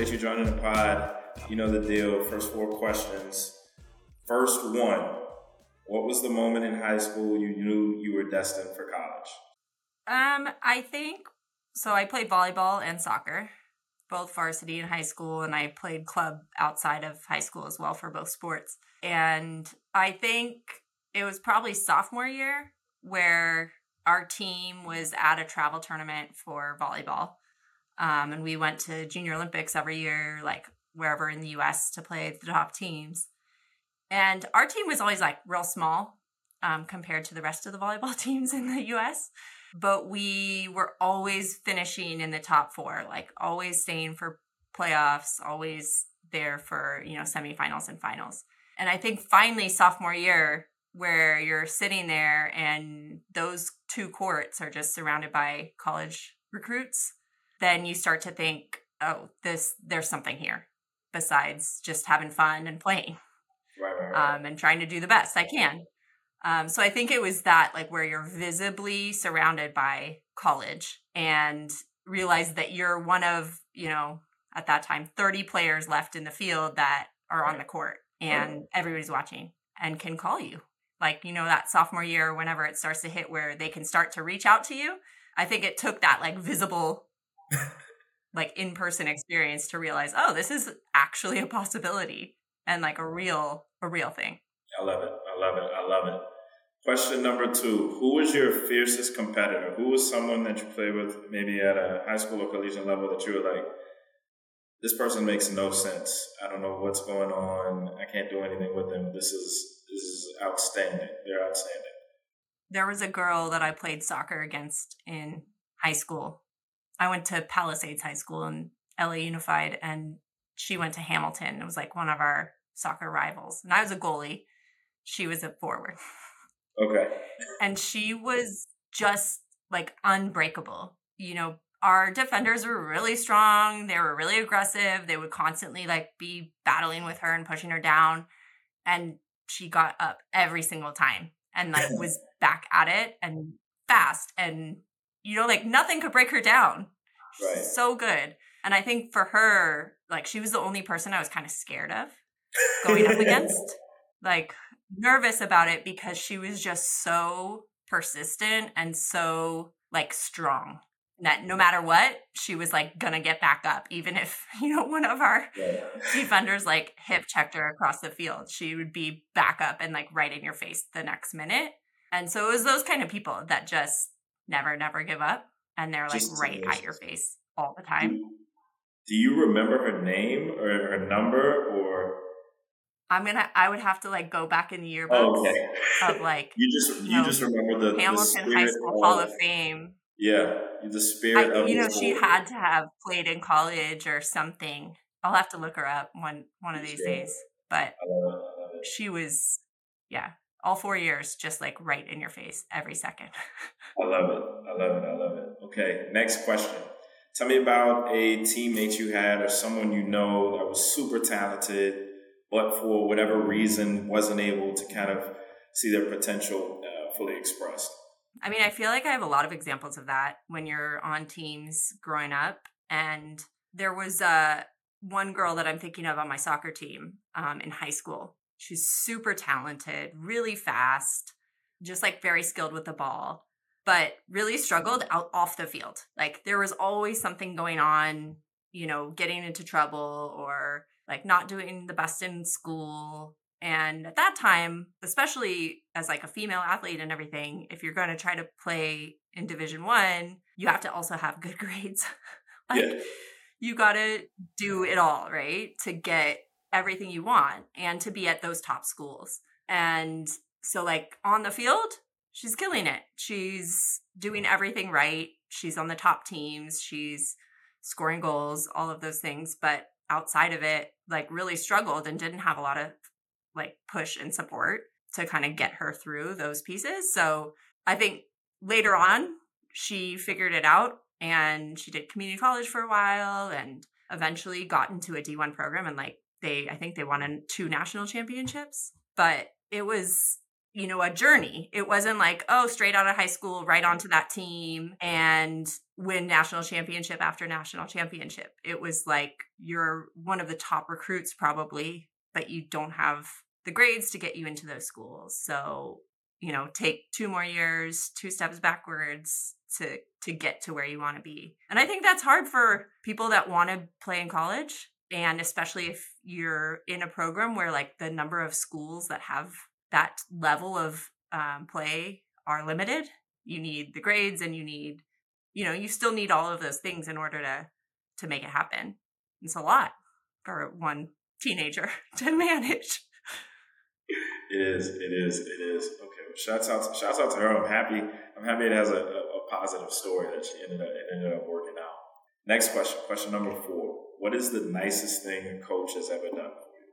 Appreciate you joining the pod. You know the deal. First four questions. First one. What was the moment in high school you knew you were destined for college? Um, I think so. I played volleyball and soccer, both varsity in high school, and I played club outside of high school as well for both sports. And I think it was probably sophomore year where our team was at a travel tournament for volleyball. Um, and we went to Junior Olympics every year, like wherever in the US to play the top teams. And our team was always like real small um, compared to the rest of the volleyball teams in the US. But we were always finishing in the top four, like always staying for playoffs, always there for, you know, semifinals and finals. And I think finally sophomore year, where you're sitting there and those two courts are just surrounded by college recruits, then you start to think, oh, this there's something here besides just having fun and playing. Right, right, right. Um, and trying to do the best I can. Um, so I think it was that like where you're visibly surrounded by college and realize that you're one of, you know, at that time 30 players left in the field that are on the court and everybody's watching and can call you. Like, you know, that sophomore year, whenever it starts to hit where they can start to reach out to you. I think it took that like visible, like in person experience to realize, oh, this is actually a possibility and like a real, a real thing. I love it. I love it. I love it. Question number two Who was your fiercest competitor? Who was someone that you played with maybe at a high school or collegiate level that you were like, this person makes no sense. I don't know what's going on. I can't do anything with them. This is this is outstanding. They're outstanding. There was a girl that I played soccer against in high school. I went to Palisades High School in LA Unified, and she went to Hamilton. It was like one of our soccer rivals. And I was a goalie. She was a forward. Okay. and she was just like unbreakable. You know, our defenders were really strong. They were really aggressive. They would constantly like be battling with her and pushing her down. And she got up every single time and like was back at it and fast. And, you know, like nothing could break her down. Right. So good. And I think for her, like she was the only person I was kind of scared of going up against. Like nervous about it because she was just so persistent and so like strong that no matter what, she was like gonna get back up, even if you know one of our Yeah. defenders like hip checked her across the field, she would be back up and like right in your face the next minute. And so it was those kind of people that just never, never give up, and they're like Just right at your face all the time. Do you remember her name or her number or? I'm gonna, I would have to like go back in the yearbooks Oh, okay. of like You just you No. just remember the the Hamilton High spirit School Hall of- of Fame. Yeah, the spirit I, you know, she had to have played in college or something. I'll have to look her up one one of these days. But I love it. I love it. she was, yeah, all four years, just like right in your face every second. I love it. I love it. I love it. Okay, next question. Tell me about a teammate you had or someone you know that was super talented, but for whatever reason wasn't able to kind of see their potential uh, fully expressed. I mean, I feel like I have a lot of examples of that when you're on teams growing up. And there was uh, one girl that I'm thinking of on my soccer team um, in high school. She's super talented, really fast, just like very skilled with the ball, but really struggled out off the field. Like there was always something going on, you know, getting into trouble or like not doing the best in school and at that time especially as like a female athlete and everything if you're going to try to play in division 1 you have to also have good grades like Yeah. you got to do it all right to get everything you want and to be at those top schools. And so like on the field she's killing it. She's doing everything right. She's on the top teams. She's scoring goals all of those things. But outside of it like really struggled and didn't have a lot of like push and support to kind of get her through those pieces. So i think later on she figured it out and she did community college for a while and eventually got into a d1 program and like they i think they won two national championships but it was you know, a journey. It wasn't like, oh, straight out of high school, right onto that team and win national championship after national championship. It was like you're one of the top recruits, probably, but you don't have the grades to get you into those schools. So, you know, take two more years, two steps backwards to to get to where you want to be. And I think that's hard for people that want to play in college and especially if you're in a program where like the number of schools that have that level of um, play are limited you need the grades and you need you know you still need all of those things in order to to make it happen. It's a lot for one teenager to manage. It is it is it is. Okay well, shouts out shouts out to her. I'm happy i'm happy it has a, a, a positive story that she ended up ended up working out. Next question question number four what is the nicest thing a coach has ever done for you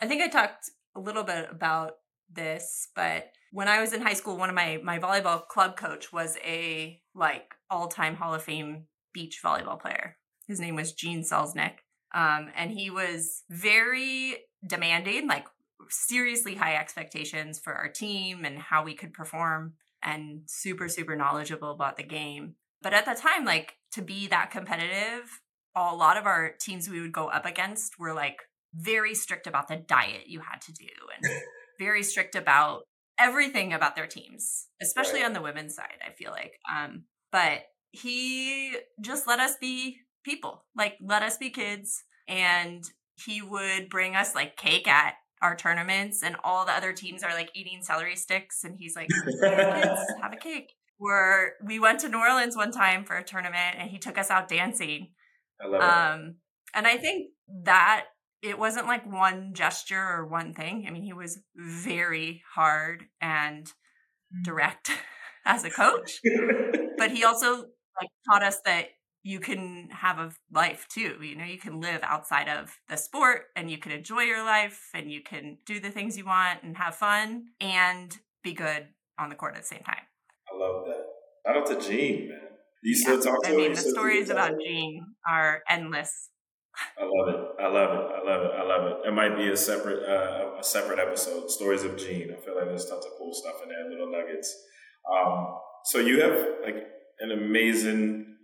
i think i talked a little bit about this, but when I was in high school, one of my my volleyball club coach was a like all time Hall of Fame beach volleyball player. His name was Gene Selznick, um, and he was very demanding, like seriously high expectations for our team and how we could perform, and super super knowledgeable about the game. But at the time, like to be that competitive, a lot of our teams we would go up against were like very strict about the diet you had to do and very strict about everything about their teams, especially right. on the women's side, I feel like. Um, but he just let us be people, like let us be kids. And he would bring us like cake at our tournaments, and all the other teams are like eating celery sticks. And he's like, kids, have a cake. Where we went to New Orleans one time for a tournament and he took us out dancing. I love um, it. And I think that it wasn't like one gesture or one thing. I mean, he was very hard and direct as a coach, but he also like taught us that you can have a life too. You know, you can live outside of the sport and you can enjoy your life and you can do the things you want and have fun and be good on the court at the same time. I love that. Shout out to Gene, man. You still talk to I mean, the stories about Gene are endless. I love it. I love it. I love it. I love it. It might be a separate uh, a separate episode. Stories of Gene. I feel like there's tons of cool stuff in there, little nuggets. Um, so you have like an amazing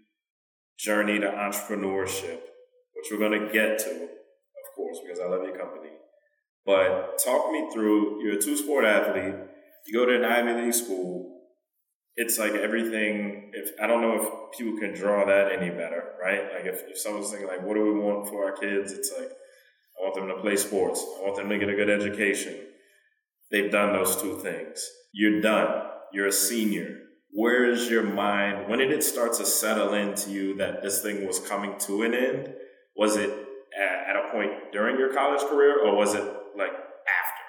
journey to entrepreneurship, which we're going to get to, of course, because I love your company. But talk me through. You're a two sport athlete. You go to an Ivy League school it's like everything if i don't know if people can draw that any better right? Like if, if someone's thinking like what do we want for our kids? It's like i want them to play sports. I want them to get a good education. They've done those two things. You're done. You're a senior. Where is your mind? When did it start to settle into you that this thing was coming to an end? Was it at a point during your college career or was it like after?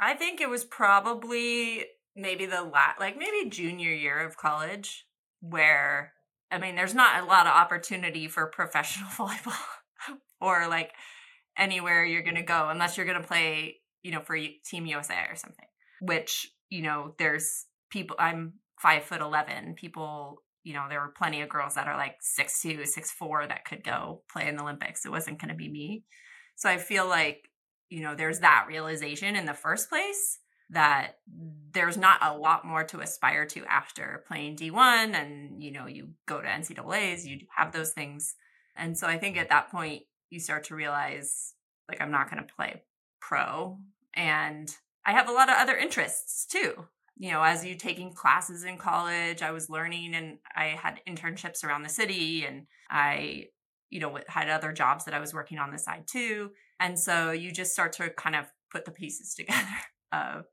I think it was probably maybe the last, like maybe junior year of college where I mean there's not a lot of opportunity for professional volleyball or like anywhere you're going to go unless you're going to play, you know, for Team USA or something. Which, you know, there's people I'm 5 foot 11. People, you know, there were plenty of girls that are like six two, six four that could go play in the Olympics. It wasn't going to be me. So I feel like, you know, there's that realization in the first place that there's not a lot more to aspire to after playing D1 and you know you go to NCAA's you have those things. And so I think at that point you start to realize like I'm not going to play pro. And I have a lot of other interests too. You know as you taking classes in college I was learning and I had internships around the city and I you know had other jobs that I was working on the side too. And so you just start to kind of put the pieces together of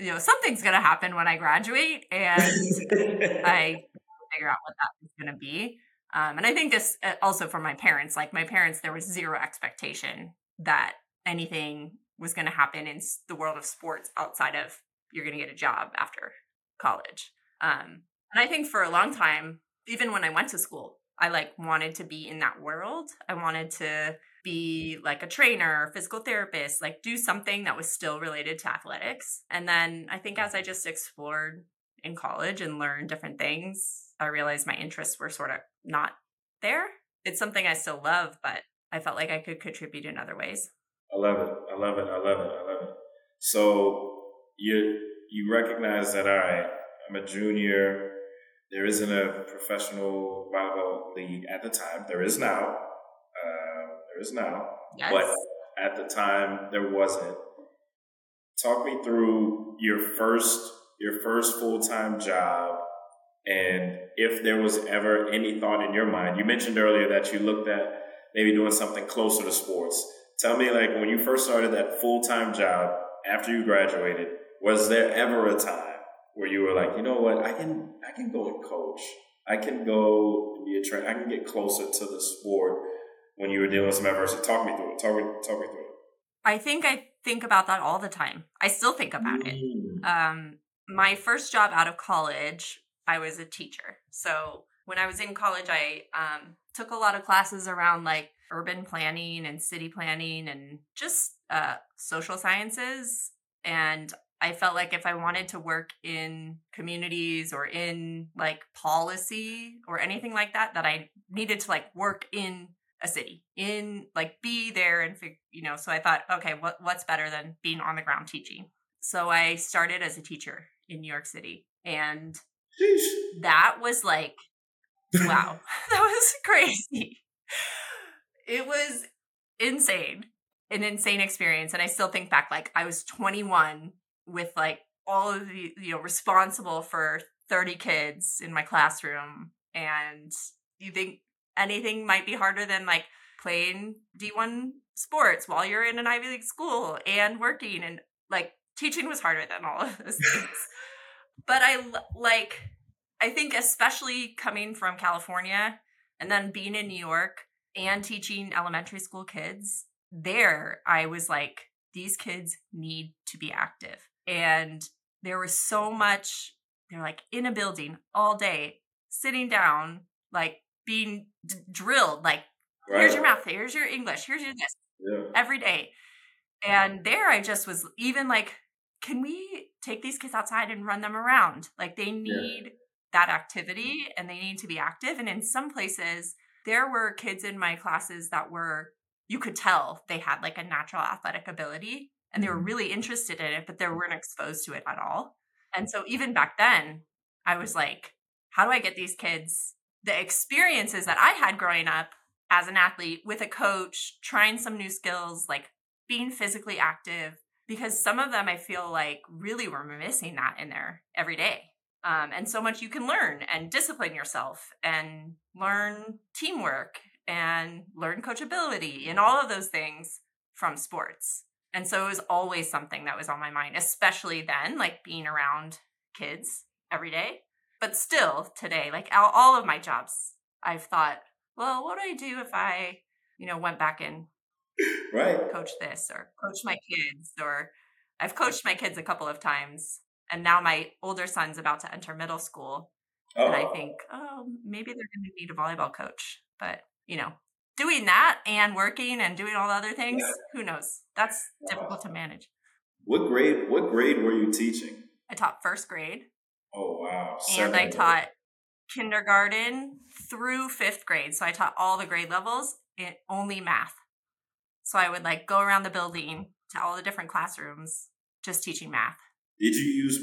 you know, something's going to happen when I graduate and I figure out what that is going to be. Um, and I think this uh, also for my parents, like my parents, there was zero expectation that anything was going to happen in the world of sports outside of you're going to get a job after college. Um, and I think for a long time, even when I went to school, I like wanted to be in that world. I wanted to be like a trainer, physical therapist, like do something that was still related to athletics. And then I think as I just explored in college and learned different things, I realized my interests were sort of not there. It's something I still love, but I felt like I could contribute in other ways. I love it. I love it. I love it. I love it. So you you recognize that all right, I'm a junior. There isn't a professional volleyball league at the time. There is now. Uh, there is now. Yes. But at the time, there wasn't. Talk me through your first your first full time job, and if there was ever any thought in your mind. You mentioned earlier that you looked at maybe doing something closer to sports. Tell me, like when you first started that full time job after you graduated, was there ever a time where you were like, you know what, I can I can go and coach. I can go be a trainer. I can get closer to the sport when you were dealing with some adversity. Talk me through it. Talk me, talk me through it. I think I think about that all the time. I still think about mm. it. Um, my first job out of college, I was a teacher. So when I was in college, I um, took a lot of classes around like urban planning and city planning and just uh, social sciences. And I felt like if I wanted to work in communities or in like policy or anything like that, that I needed to like work in a city, in like be there and you know. So I thought, okay, what what's better than being on the ground teaching? So I started as a teacher in New York City, and that was like, wow, that was crazy. It was insane, an insane experience, and I still think back like I was 21 with like all of the you know responsible for 30 kids in my classroom and you think anything might be harder than like playing D1 sports while you're in an Ivy League school and working and like teaching was harder than all of those things. but I like I think especially coming from California and then being in New York and teaching elementary school kids, there I was like these kids need to be active. And there was so much, they're like in a building all day, sitting down, like being d- drilled, like, right. here's your math, here's your English, here's your this, yeah. every day. And there I just was even like, can we take these kids outside and run them around? Like they need yeah. that activity and they need to be active. And in some places, there were kids in my classes that were, you could tell they had like a natural athletic ability and they were mm-hmm. really interested in it, but they weren't exposed to it at all. And so even back then, I was like, how do I get these kids the experiences that I had growing up as an athlete with a coach, trying some new skills, like being physically active, because some of them I feel like really were missing that in there every day. Um, and so much you can learn and discipline yourself and learn teamwork and learn coachability and all of those things from sports. And so it was always something that was on my mind, especially then, like being around kids every day. But still today, like all, all of my jobs, I've thought, well, what do I do if I, you know, went back and right coach this or coach my kids or I've coached my kids a couple of times and now my older son's about to enter middle school oh. and I oh. think, oh, maybe they're going to need a volleyball coach. But, you know, doing that and working and doing all the other things, yeah. who knows? That's difficult to manage. What grade? What grade were you teaching? I taught first grade. Oh wow! Seven and I taught kindergarten through fifth grade. So I taught all the grade levels in only math. So I would like go around the building to all the different classrooms, just teaching math. Did you use?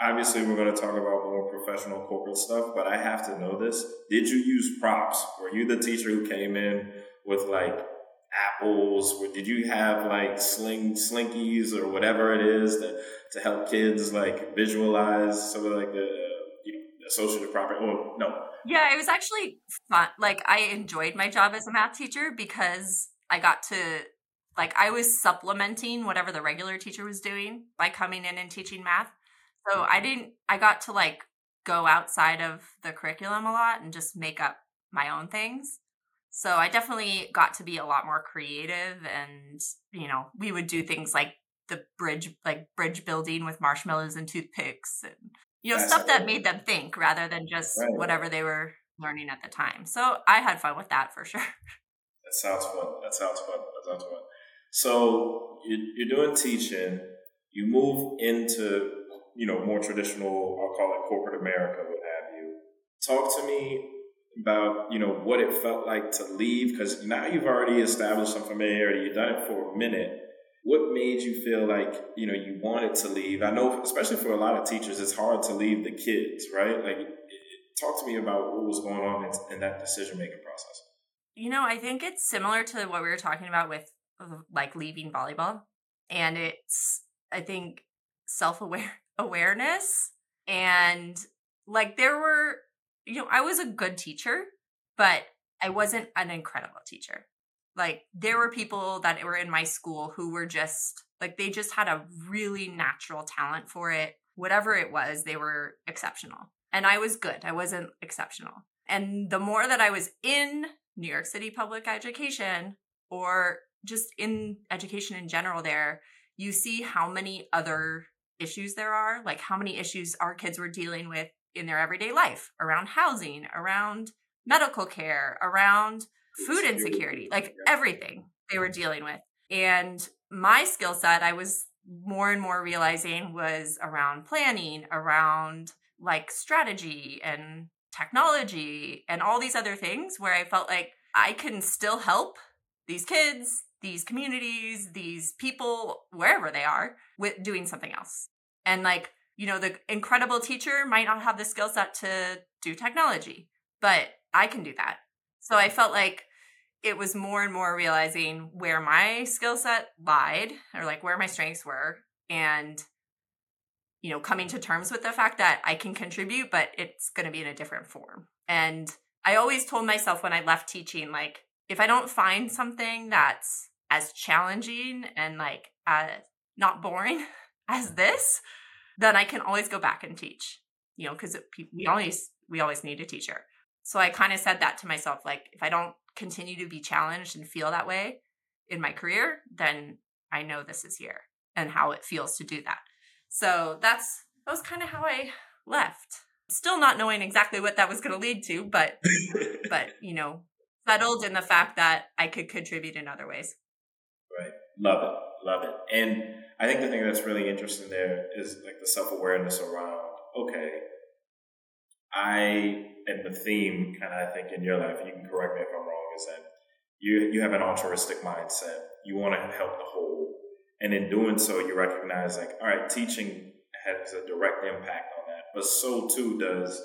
Obviously, we're going to talk about more professional corporate stuff, but I have to know this. Did you use props? Were you the teacher who came in with like apples? Did you have like sling slinkies or whatever it is to, to help kids like visualize some of like the you know, associative property? Oh no. Yeah, it was actually fun. Like I enjoyed my job as a math teacher because I got to like I was supplementing whatever the regular teacher was doing by coming in and teaching math. So I didn't I got to like go outside of the curriculum a lot and just make up my own things. So I definitely got to be a lot more creative and you know, we would do things like the bridge like bridge building with marshmallows and toothpicks and you know, That's stuff that made them think rather than just right. whatever they were learning at the time. So I had fun with that for sure. That sounds fun. That sounds fun. That sounds fun. So you're doing teaching. You move into you know more traditional. I'll call it corporate America, what have you. Talk to me about you know what it felt like to leave because now you've already established some familiarity you've done it for a minute what made you feel like you know you wanted to leave? I know, especially for a lot of teachers, it's hard to leave the kids, right? Like, talk to me about what was going on in, in that decision making process. You know, I think it's similar to what we were talking about with like leaving volleyball, and it's I think self aware awareness and like there were you know I was a good teacher, but I wasn't an incredible teacher. Like there were people that were in my school who were just like they just had a really natural talent for it. Whatever it was, they were exceptional. And I was good. I wasn't exceptional. And the more that I was in New York City public education or just in education in general there, you see how many other issues there are, like how many issues our kids were dealing with in their everyday life around housing, around medical care, around food insecurity, like everything they were dealing with. And my skill set, I was more and more realizing was around planning, around like strategy and technology and all these other things where I felt like I can still help these kids, these communities, these people, wherever they are, with doing something else. And like, you know, the incredible teacher might not have the skill set to do technology, but I can do that. So I felt like it was more and more realizing where my skill set lied or like where my strengths were and you know coming to terms with the fact that I can contribute but it's going to be in a different form. And I always told myself when I left teaching like if I don't find something that's as challenging and like uh, not boring as this, then I can always go back and teach. You know, because we always we always need a teacher. So I kind of said that to myself, like if I don't continue to be challenged and feel that way in my career, then I know this is here and how it feels to do that. So that's that was kind of how I left. Still not knowing exactly what that was going to lead to, but but you know, settled in the fact that I could contribute in other ways. Right. Love it. Love it. And I think the thing that's really interesting there is like the self awareness around, okay, I and the theme kind of I think in your life, you can correct me if I'm wrong, is that you you have an altruistic mindset. You want to help the whole, and in doing so, you recognize like, all right, teaching has a direct impact on that, but so too does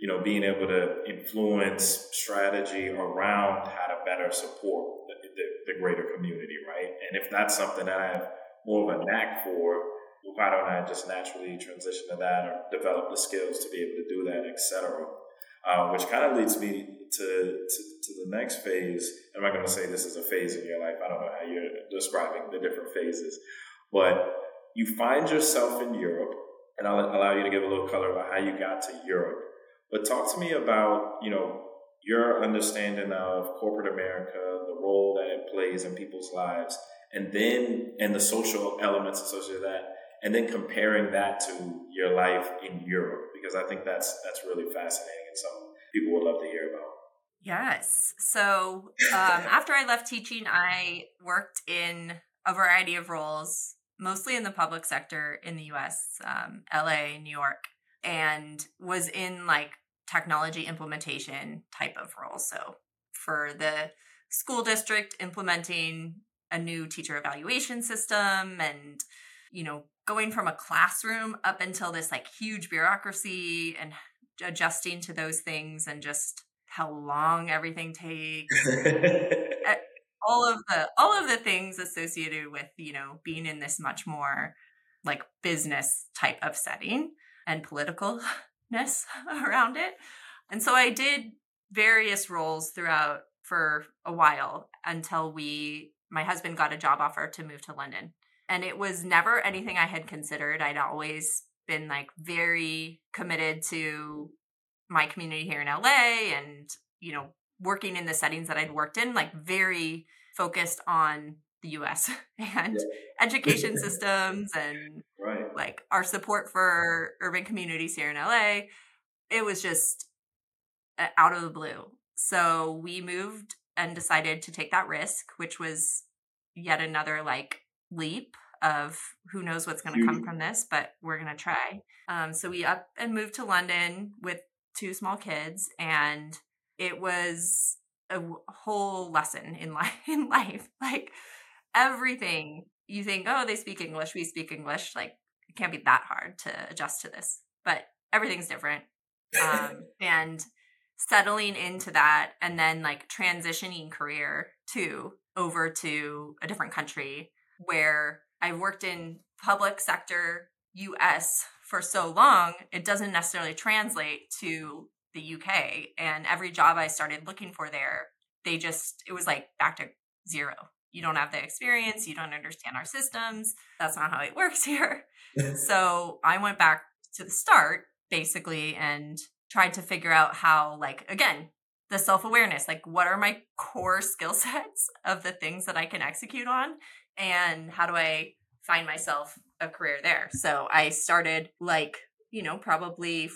you know being able to influence strategy around how to better support the, the, the greater community, right? And if that's something that I have more of a knack for, why don't I just naturally transition to that or develop the skills to be able to do that, etc. Uh, which kind of leads me to, to, to the next phase. I'm not going to say this is a phase in your life. I don't know how you're describing the different phases, but you find yourself in Europe, and I'll allow you to give a little color about how you got to Europe. But talk to me about you know your understanding of corporate America, the role that it plays in people's lives, and then and the social elements associated with that and then comparing that to your life in Europe because I think that's that's really fascinating and something people would love to hear about. Yes. So um, after I left teaching, I worked in a variety of roles, mostly in the public sector in the U.S., um, L.A., New York, and was in like technology implementation type of roles. So for the school district implementing a new teacher evaluation system and you know going from a classroom up until this like huge bureaucracy and adjusting to those things and just how long everything takes all of the all of the things associated with you know being in this much more like business type of setting and politicalness around it. And so i did various roles throughout for a while until we my husband got a job offer to move to london and it was never anything I had considered. I'd always been like very committed to my community here in LA and, you know, working in the settings that I'd worked in, like very focused on the US and yeah. education systems and right. like our support for urban communities here in LA. It was just uh, out of the blue. So we moved and decided to take that risk, which was yet another like leap of who knows what's going to come from this, but we're going to try. Um, so we up and moved to London with two small kids, and it was a whole lesson in life. In life, like everything you think, oh, they speak English, we speak English. Like it can't be that hard to adjust to this, but everything's different. Um, and settling into that and then like transitioning career too over to a different country where I've worked in public sector US for so long, it doesn't necessarily translate to the UK. And every job I started looking for there, they just, it was like back to zero. You don't have the experience, you don't understand our systems. That's not how it works here. so I went back to the start basically and tried to figure out how, like, again, the self awareness like, what are my core skill sets of the things that I can execute on? And how do I find myself a career there? So I started, like, you know, probably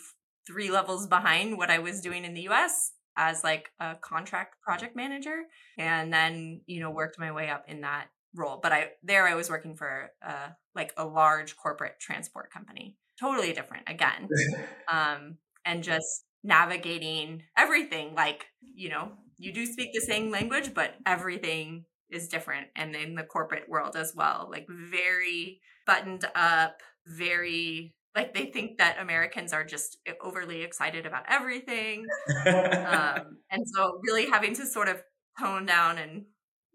three levels behind what I was doing in the US as like a contract project manager and then you know worked my way up in that role but i there i was working for uh like a large corporate transport company totally different again um and just navigating everything like you know you do speak the same language but everything is different and in the corporate world as well like very buttoned up very like they think that americans are just overly excited about everything um, and so really having to sort of tone down and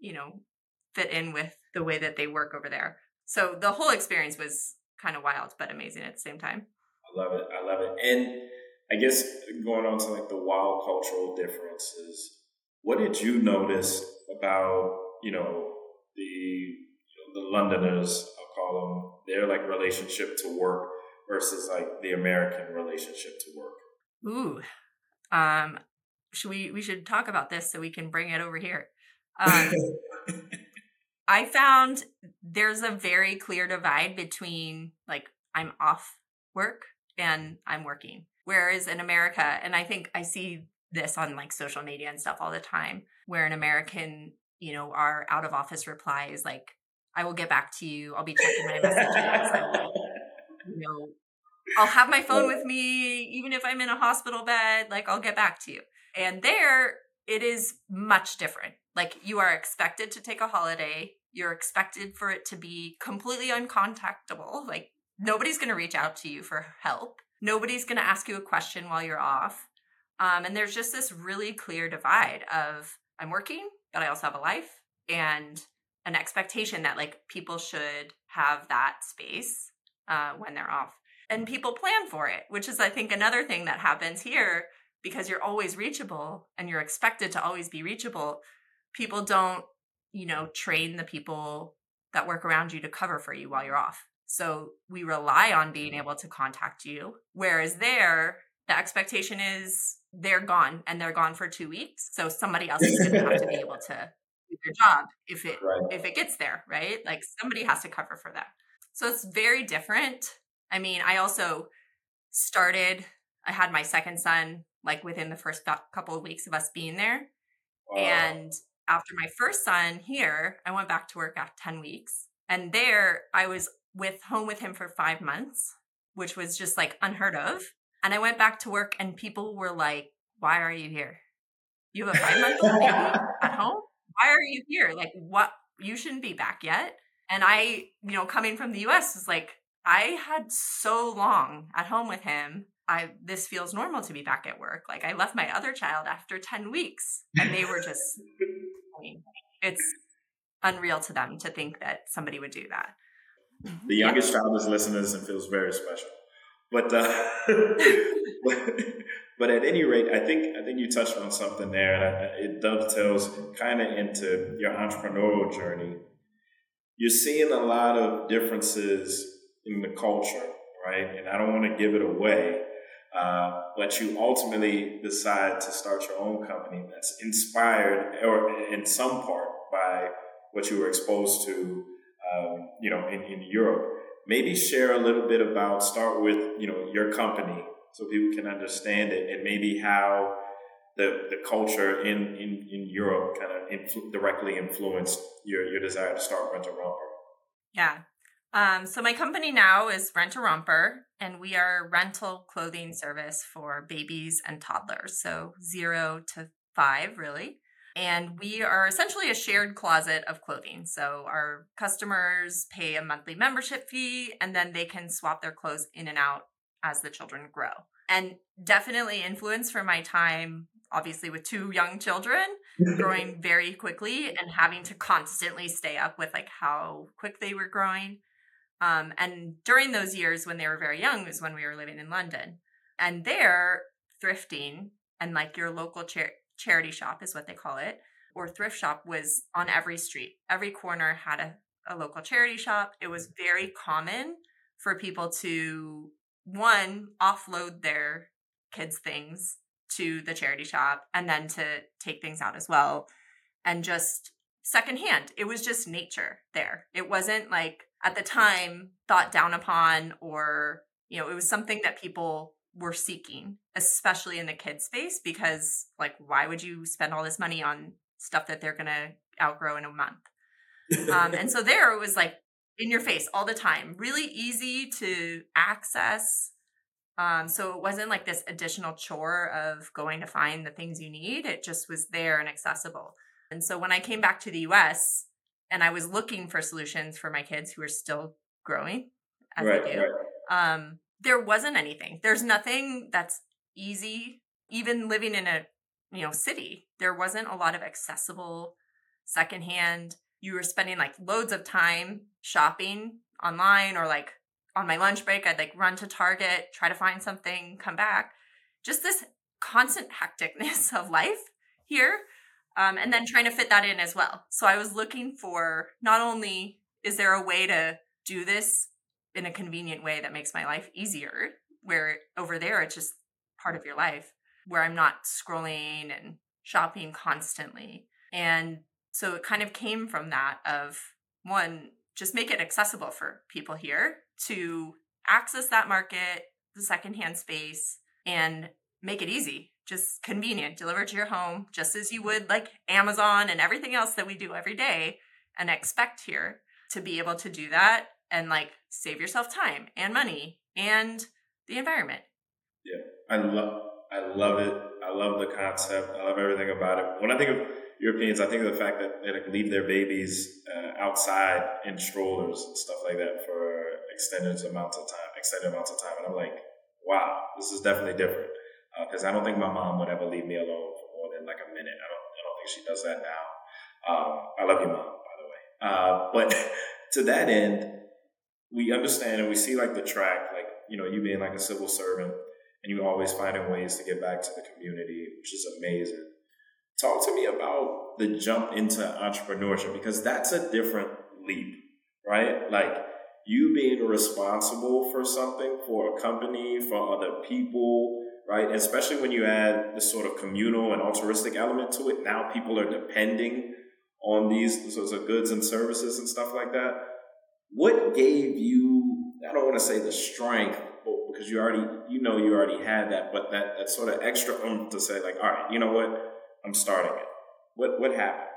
you know fit in with the way that they work over there. So the whole experience was kind of wild but amazing at the same time. I love it i love it and I guess going on to like the wild cultural differences, what did you notice about you know the you know, the Londoners? I'll call them their like relationship to work versus like the American relationship to work. Ooh, um, should we we should talk about this so we can bring it over here. Um, I found there's a very clear divide between like I'm off work and I'm working. Whereas in America, and I think I see this on like social media and stuff all the time, where an American, you know, our out of office replies like, I will get back to you. I'll be checking my messages. Will, you know, I'll have my phone with me, even if I'm in a hospital bed, like I'll get back to you. And there it is much different. Like you are expected to take a holiday. You're expected for it to be completely uncontactable. Like nobody's going to reach out to you for help. Nobody's going to ask you a question while you're off. Um, and there's just this really clear divide of I'm working, but I also have a life and an expectation that like people should have that space uh, when they're off. And people plan for it, which is, I think, another thing that happens here because you're always reachable and you're expected to always be reachable. People don't, you know, train the people that work around you to cover for you while you're off. So we rely on being mm-hmm. able to contact you. Whereas there, the expectation is they're gone and they're gone for two weeks. So somebody else is going to have to be able to do their job if it right. if it gets there, right? Like somebody has to cover for that. So it's very different. I mean, I also started. I had my second son like within the first couple of weeks of us being there, wow. and after my first son here, I went back to work after ten weeks. And there, I was with home with him for five months, which was just like unheard of. And I went back to work and people were like, Why are you here? You have a five month old baby at home? Why are you here? Like, what? You shouldn't be back yet. And I, you know, coming from the US is like, I had so long at home with him. I this feels normal to be back at work. Like I left my other child after 10 weeks and they were just I mean, it's unreal to them to think that somebody would do that. The youngest child is listening and feels very special. But, uh, but, but at any rate, I think I think you touched on something there, and I, it dovetails kind of into your entrepreneurial journey. You're seeing a lot of differences in the culture, right? And I don't want to give it away, uh, but you ultimately decide to start your own company that's inspired, or in some part, by what you were exposed to um, you know, in, in Europe. Maybe share a little bit about, start with, you know, your company so people can understand it and maybe how the, the culture in, in, in Europe kind of influ- directly influenced your, your desire to start Rent a Romper. Yeah. Um, so my company now is Rent a Romper, and we are rental clothing service for babies and toddlers, so zero to five, really. And we are essentially a shared closet of clothing. So our customers pay a monthly membership fee and then they can swap their clothes in and out as the children grow. And definitely influence for my time, obviously, with two young children growing very quickly and having to constantly stay up with like how quick they were growing. Um, and during those years when they were very young was when we were living in London. And there, thrifting and like your local char- charity shop is what they call it, or thrift shop was on every street. Every corner had a, a local charity shop. It was very common for people to, one, offload their kids' things to the charity shop and then to take things out as well. And just secondhand, it was just nature there. It wasn't like at the time thought down upon or, you know, it was something that people were seeking, especially in the kid space, because like, why would you spend all this money on stuff that they're gonna outgrow in a month? um, and so there it was like in your face all the time, really easy to access. Um, so it wasn't like this additional chore of going to find the things you need. It just was there and accessible. And so when I came back to the US and I was looking for solutions for my kids who are still growing as right, they do, right. um, there wasn't anything. There's nothing that's easy. Even living in a you know city, there wasn't a lot of accessible secondhand. You were spending like loads of time shopping online or like on my lunch break, I'd like run to Target, try to find something, come back. Just this constant hecticness of life here. Um, and then trying to fit that in as well. So I was looking for not only is there a way to do this in a convenient way that makes my life easier where over there it's just part of your life where i'm not scrolling and shopping constantly. And so it kind of came from that of one just make it accessible for people here to access that market the secondhand space and make it easy. Just convenient. Deliver to your home just as you would like amazon and everything else that we do every day and expect here to be able to do that and like save yourself time and money and the environment. Yeah, I love I love it. I love the concept. I love everything about it. When I think of Europeans, I think of the fact that they leave their babies uh, outside in strollers and stuff like that for extended amounts of time, extended amounts of time, and I'm like, wow, this is definitely different. Because uh, I don't think my mom would ever leave me alone for more than like a minute. I don't, I don't think she does that now. Um, I love you, mom, by the way. Uh, but to that end, we understand and we see like the track, like, you know, you being like a civil servant and you always finding ways to get back to the community, which is amazing. Talk to me about the jump into entrepreneurship because that's a different leap, right? Like you being responsible for something, for a company, for other people, right? Especially when you add this sort of communal and altruistic element to it. Now people are depending on these sorts of goods and services and stuff like that what gave you i don't want to say the strength because you already you know you already had that but that that sort of extra oomph to say like all right you know what? I'm starting it. What what happened?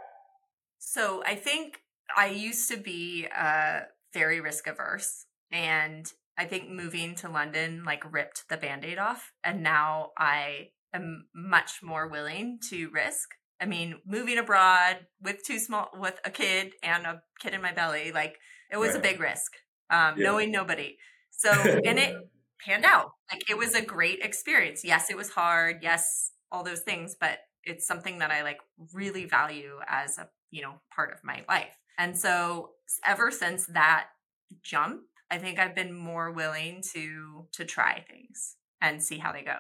So i think i used to be uh very risk averse and i think moving to london like ripped the band-aid off and now i am much more willing to risk. I mean moving abroad with two small with a kid and a kid in my belly like it was right. a big risk, um, yeah. knowing nobody. So, and it panned out. Like it was a great experience. Yes, it was hard. Yes, all those things, but it's something that I like really value as a, you know, part of my life. And so ever since that jump, I think I've been more willing to to try things and see how they go.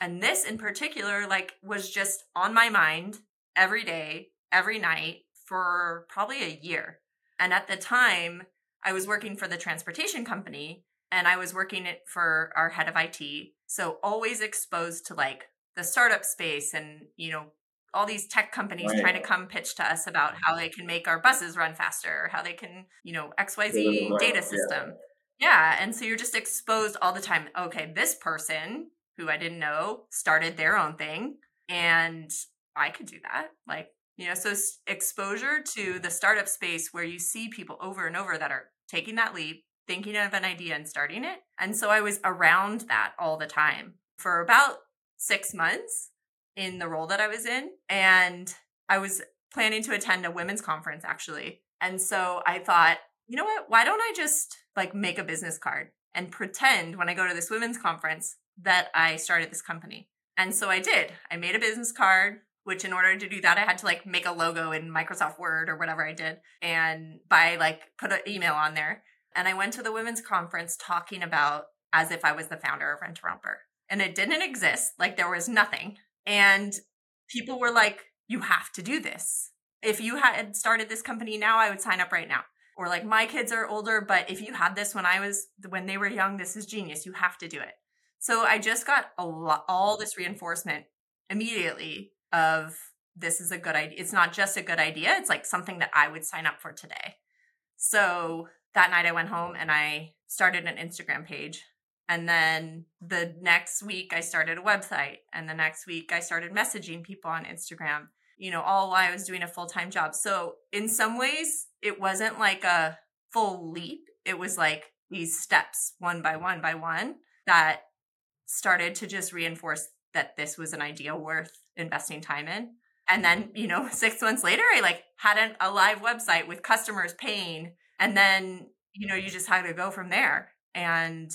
And this in particular like was just on my mind every day, every night for probably a year. And at the time, I was working for the transportation company and I was working it for our head of IT. So always exposed to like the startup space and, you know, all these tech companies right. trying to come pitch to us about how they can make our buses run faster, how they can, you know, XYZ data system. Yeah. yeah. And so you're just exposed all the time. Okay, this person who I didn't know started their own thing and I could do that. Like, you know, so exposure to the startup space where you see people over and over that are taking that leap, thinking of an idea and starting it. And so I was around that all the time for about six months in the role that I was in. And I was planning to attend a women's conference actually. And so I thought, you know what? Why don't I just like make a business card and pretend when I go to this women's conference that I started this company? And so I did. I made a business card, which in order to do that, I had to like make a logo in Microsoft Word or whatever I did and by like put an email on there. And I went to the women's conference talking about as if I was the founder of Rent Romper. And it didn't exist. Like there was nothing. And people were like, you have to do this. If you had started this company now, I would sign up right now. Or like my kids are older, but if you had this when I was when they were young, this is genius. You have to do it. So I just got a lot all this reinforcement immediately of this is a good idea. It's not just a good idea, it's like something that I would sign up for today. So that night I went home and I started an Instagram page. And then the next week I started a website. And the next week I started messaging people on Instagram, you know, all while I was doing a full time job. So in some ways, it wasn't like a full leap. It was like these steps one by one by one that started to just reinforce that this was an idea worth investing time in. And then, you know, six months later, I like had an, a live website with customers paying. And then, you know, you just had to go from there and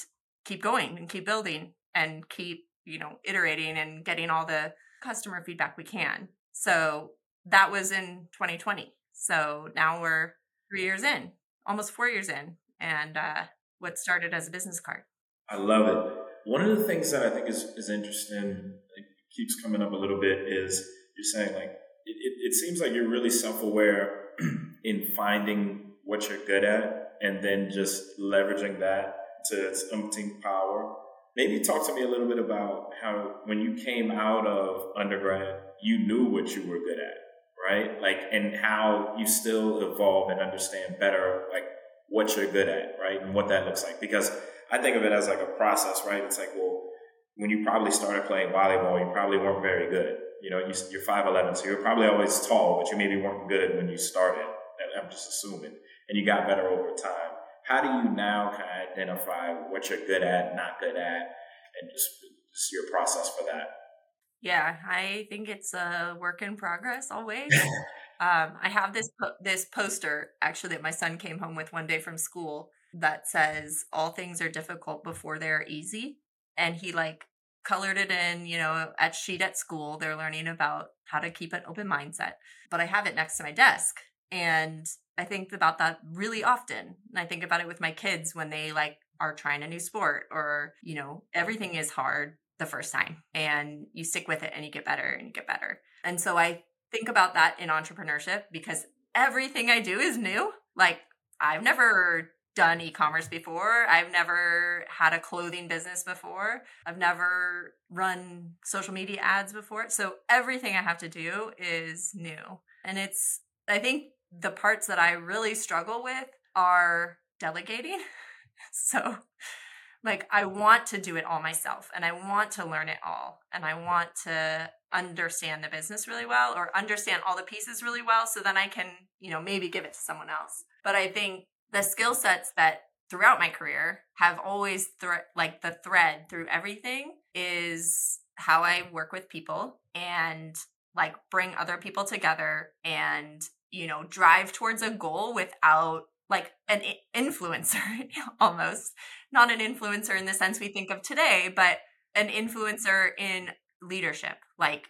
keep going and keep building and keep, you know, iterating and getting all the customer feedback we can. So that was in 2020. So now we're three years in, almost four years in, and uh, what started as a business card. I love it. One of the things that I think is, is interesting, keeps coming up a little bit, is you're saying like, it, it, it seems like you're really self aware in finding what you're good at and then just leveraging that to its umpteen power. Maybe talk to me a little bit about how when you came out of undergrad, you knew what you were good at, right? Like, and how you still evolve and understand better, like what you're good at, right? And what that looks like. Because I think of it as like a process, right? It's like, well, when you probably started playing volleyball, you probably weren't very good. You know, you, are 5'11, so you're probably always tall, but you maybe weren't good when you started. I'm just assuming. And you got better over time how do you now kind of identify what you're good at, not good at, and just, just your process for that? Yeah, I think it's a work in progress always. um, I have this po- this poster actually that my son came home with one day from school that says all things are difficult before they're easy, and he like colored it in. You know, at sheet at school, they're learning about how to keep an open mindset. But I have it next to my desk, and I think about that really often. And I think about it with my kids when they like are trying a new sport or, you know, everything is hard the first time and you stick with it and you get better and you get better. And so I think about that in entrepreneurship because everything I do is new. Like I've never done e-commerce before. I've never had a clothing business before. I've never run social media ads before. So everything I have to do is new. And it's I think the parts that I really struggle with are delegating. so, like, I want to do it all myself and I want to learn it all and I want to understand the business really well or understand all the pieces really well so then I can, you know, maybe give it to someone else. But I think the skill sets that throughout my career have always thre- like the thread through everything is how I work with people and like bring other people together and you know, drive towards a goal without like an influencer almost. Not an influencer in the sense we think of today, but an influencer in leadership. Like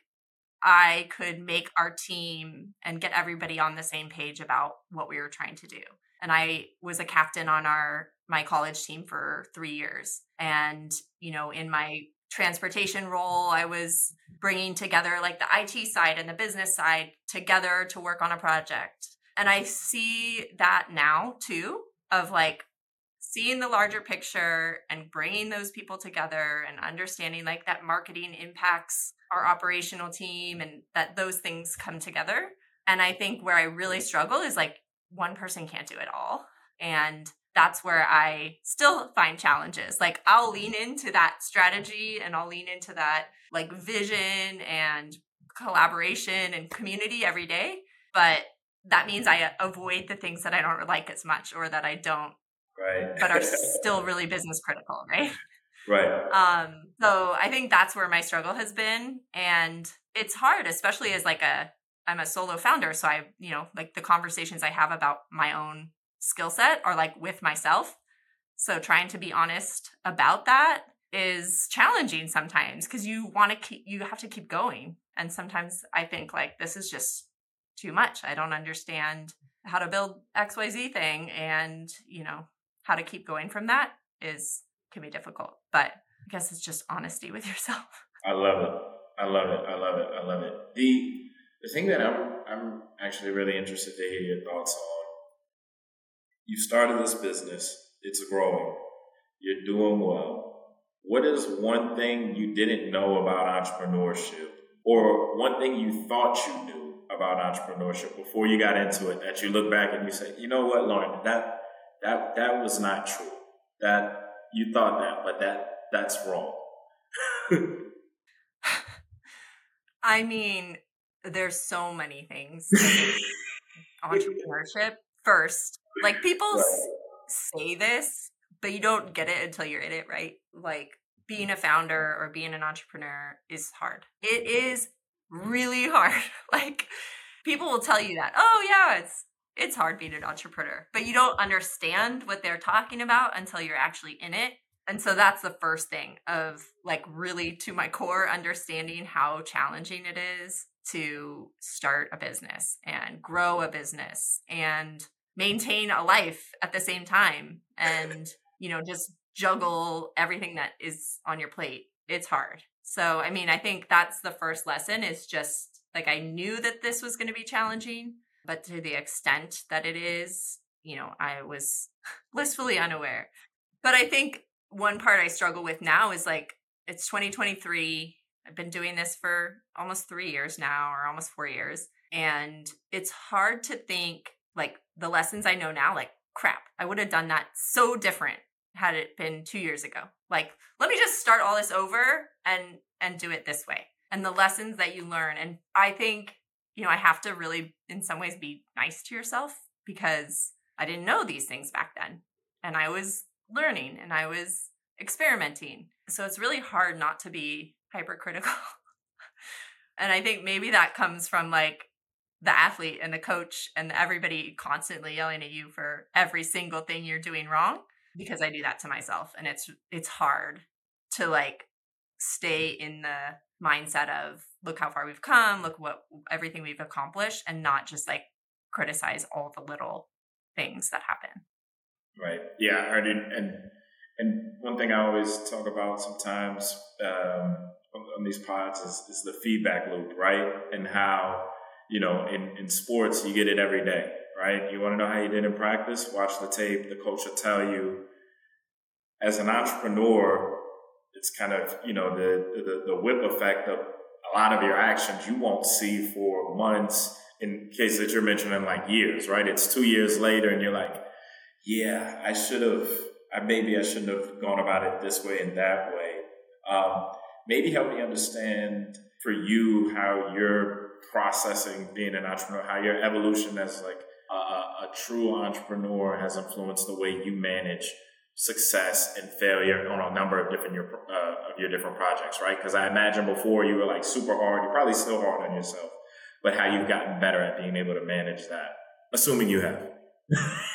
I could make our team and get everybody on the same page about what we were trying to do. And I was a captain on our my college team for 3 years. And you know, in my transportation role. I was bringing together like the IT side and the business side together to work on a project. And I see that now too of like seeing the larger picture and bringing those people together and understanding like that marketing impacts our operational team and that those things come together. And I think where I really struggle is like one person can't do it all. And that's where I still find challenges. Like I'll lean into that strategy and I'll lean into that like vision and collaboration and community every day. But that means I avoid the things that I don't like as much or that I don't right but are still really business critical, right? Right. Um so I think that's where my struggle has been and it's hard especially as like a I'm a solo founder. So I, you know, like the conversations I have about my own skill set are like with myself. So trying to be honest about that is challenging sometimes because you want to keep, you have to keep going. And sometimes I think like this is just too much. I don't understand how to build XYZ thing. And, you know, how to keep going from that is can be difficult. But I guess it's just honesty with yourself. I love it. I love it. I love it. I love it. The the thing that I'm I'm actually really interested to hear your thoughts on. You started this business. It's growing. You're doing well. What is one thing you didn't know about entrepreneurship, or one thing you thought you knew about entrepreneurship before you got into it that you look back and you say, you know what, Lauren, that that that was not true. That you thought that, but that that's wrong. I mean, there's so many things. entrepreneurship first. Like people right. say this, but you don't get it until you're in it, right? Like being a founder or being an entrepreneur is hard. It is really hard. like people will tell you that, "Oh yeah, it's it's hard being an entrepreneur." But you don't understand what they're talking about until you're actually in it and so that's the first thing of like really to my core understanding how challenging it is to start a business and grow a business and maintain a life at the same time and you know just juggle everything that is on your plate. It's hard. So i mean i think that's the first lesson is just like i knew that this was going to be challenging but to the extent that it is you know i was blissfully unaware. But i think one part I struggle with now is like it's 2023. I've been doing this for almost three years now, or almost four years. And it's hard to think like the lessons I know now, like, crap, I would have done that so different had it been two years ago. Like, let me just start all this over and and do it this way. And the lessons that you learn. And I think, you know, I have to really in some ways be nice to yourself because I didn't know these things back then. And I was learning and I was experimenting. So it's really hard not to be hypercritical. and I think maybe that comes from like the athlete and the coach and everybody constantly yelling at you for every single thing you're doing wrong because I do that to myself and it's it's hard to like stay in the mindset of look how far we've come, look what everything we've accomplished and not just like criticize all the little things that happen. Right. Yeah. I didn't, and and one thing I always talk about sometimes um, on, these pods is, is the feedback loop, right? And how you know in in sports you get it every day, right? You want to know how you did in practice? Watch the tape. The coach will tell you. As an entrepreneur, it's kind of you know the the, the whip effect of a lot of your actions you won't see for months. In case that you're mentioning like years, right? It's two years later, and you're like yeah, I should have, I, maybe I shouldn't have gone about it this way and that way. Um, maybe help me understand for you how you're processing being an entrepreneur, how your evolution as like a, a true entrepreneur has influenced the way you manage success and failure on a number of different your uh, of your different projects, right? Because I imagine before you were like super hard, you're probably still hard on yourself, but how you've gotten better at being able to manage that, assuming you have.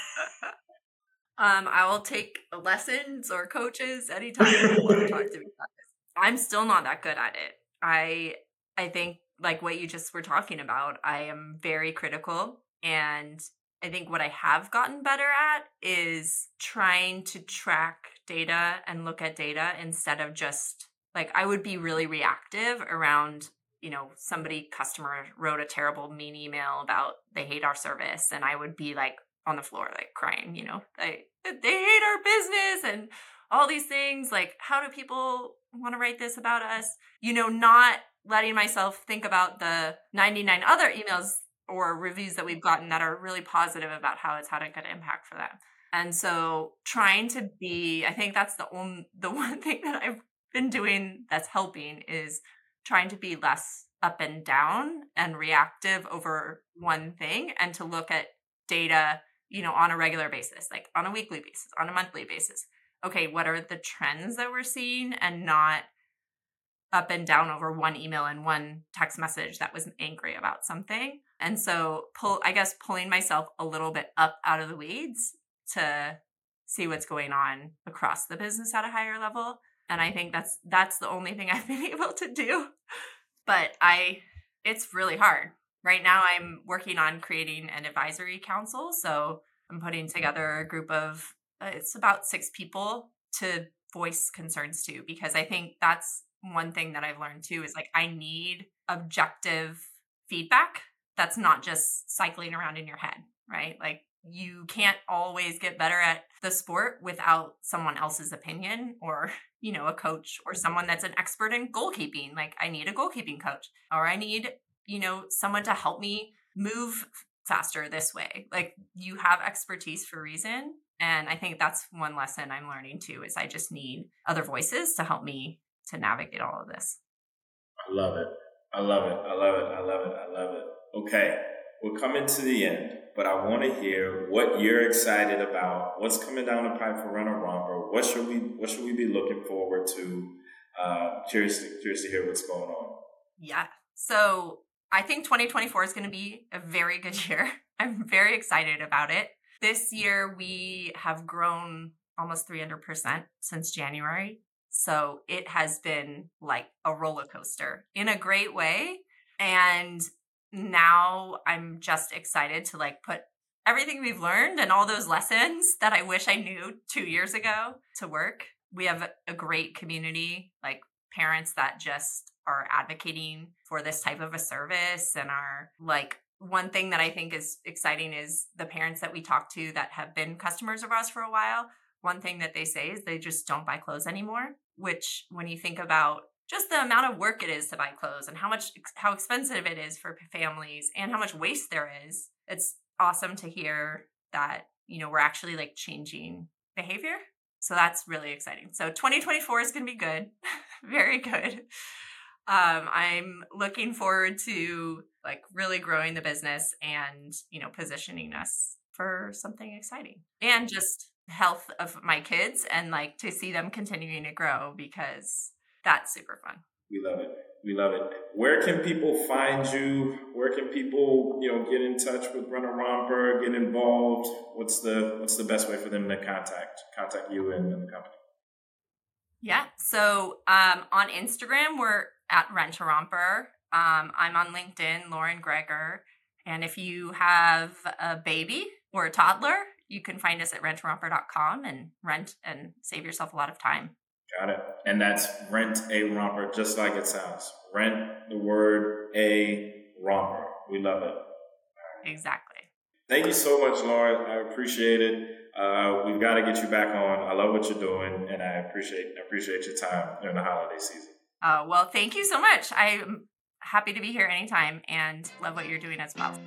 Um, I will take lessons or coaches anytime you want to talk to me. I'm still not that good at it. I I think like what you just were talking about, I am very critical and I think what I have gotten better at is trying to track data and look at data instead of just like I would be really reactive around, you know, somebody customer wrote a terrible mean email about they hate our service and I would be like on the floor like crying you know they they hate our business and all these things like how do people want to write this about us? You know not letting myself think about the 99 other emails or reviews that we've gotten that are really positive about how it's had a good impact for them. And so trying to be i think that's the only the one thing that i've been doing that's helping is trying to be less up and down and reactive over one thing and to look at data you know, on a regular basis, like on a weekly basis, on a monthly basis. Okay, what are the trends that we're seeing and not up and down over one email and one text message that was angry about something. And so pull I guess pulling myself a little bit up out of the weeds to see what's going on across the business at a higher level. And I think that's that's the only thing I've been able to do. But I it's really hard. Right now I'm working on creating an advisory council, so I'm putting together a group of uh, it's about 6 people to voice concerns to because I think that's one thing that I've learned too is like I need objective feedback that's not just cycling around in your head, right? Like you can't always get better at the sport without someone else's opinion or you know a coach or someone that's an expert in goalkeeping like i need a goalkeeping coach or i need you know someone to help me move faster this way like you have expertise for reason and i think that's one lesson i'm learning too is i just need other voices to help me to navigate all of this i love it i love it i love it i love it i love it okay we're coming to the end but I want to hear what you're excited about. What's coming down the pipe for a Romper? What should we What should we be looking forward to? Uh, curious, to, curious to hear what's going on. Yeah. So I think 2024 is going to be a very good year. I'm very excited about it. This year we have grown almost 300% since January. So it has been like a roller coaster in a great way. And now I'm just excited to like put everything we've learned and all those lessons that I wish I knew two years ago to work. We have a great community, like parents that just are advocating for this type of a service and are like one thing that I think is exciting is the parents that we talk to that have been customers of ours for a while. One thing that they say is they just don't buy clothes anymore, which when you think about just the amount of work it is to buy clothes and how much how expensive it is for families and how much waste there is it's awesome to hear that you know we're actually like changing behavior. So that's really exciting. So 2024 is going to be good. Very good um, i'm looking forward to like really growing the business and you know positioning us for something exciting and just health of my kids and like to see them continuing to grow because that's super fun. We love it. We love it. Where can people find you? Where can people, you know, get in touch with a Romper, get involved? What's the what's the best way for them to contact contact you and, and the company? Yeah. So um, on Instagram, we're at Rent a Romper. Um, I'm on LinkedIn, Lauren Gregor. And if you have a baby or a toddler, you can find us at rentaromper.com and rent and save yourself a lot of time. Got it. And that's rent a romper, just like it sounds. Rent the word a romper. We love it. Exactly. Thank you so much, Lauren. I appreciate it. Uh, we've got to get you back on. I love what you're doing, and I appreciate appreciate your time during the holiday season. Uh, well, thank you so much. I'm happy to be here anytime and love what you're doing as well.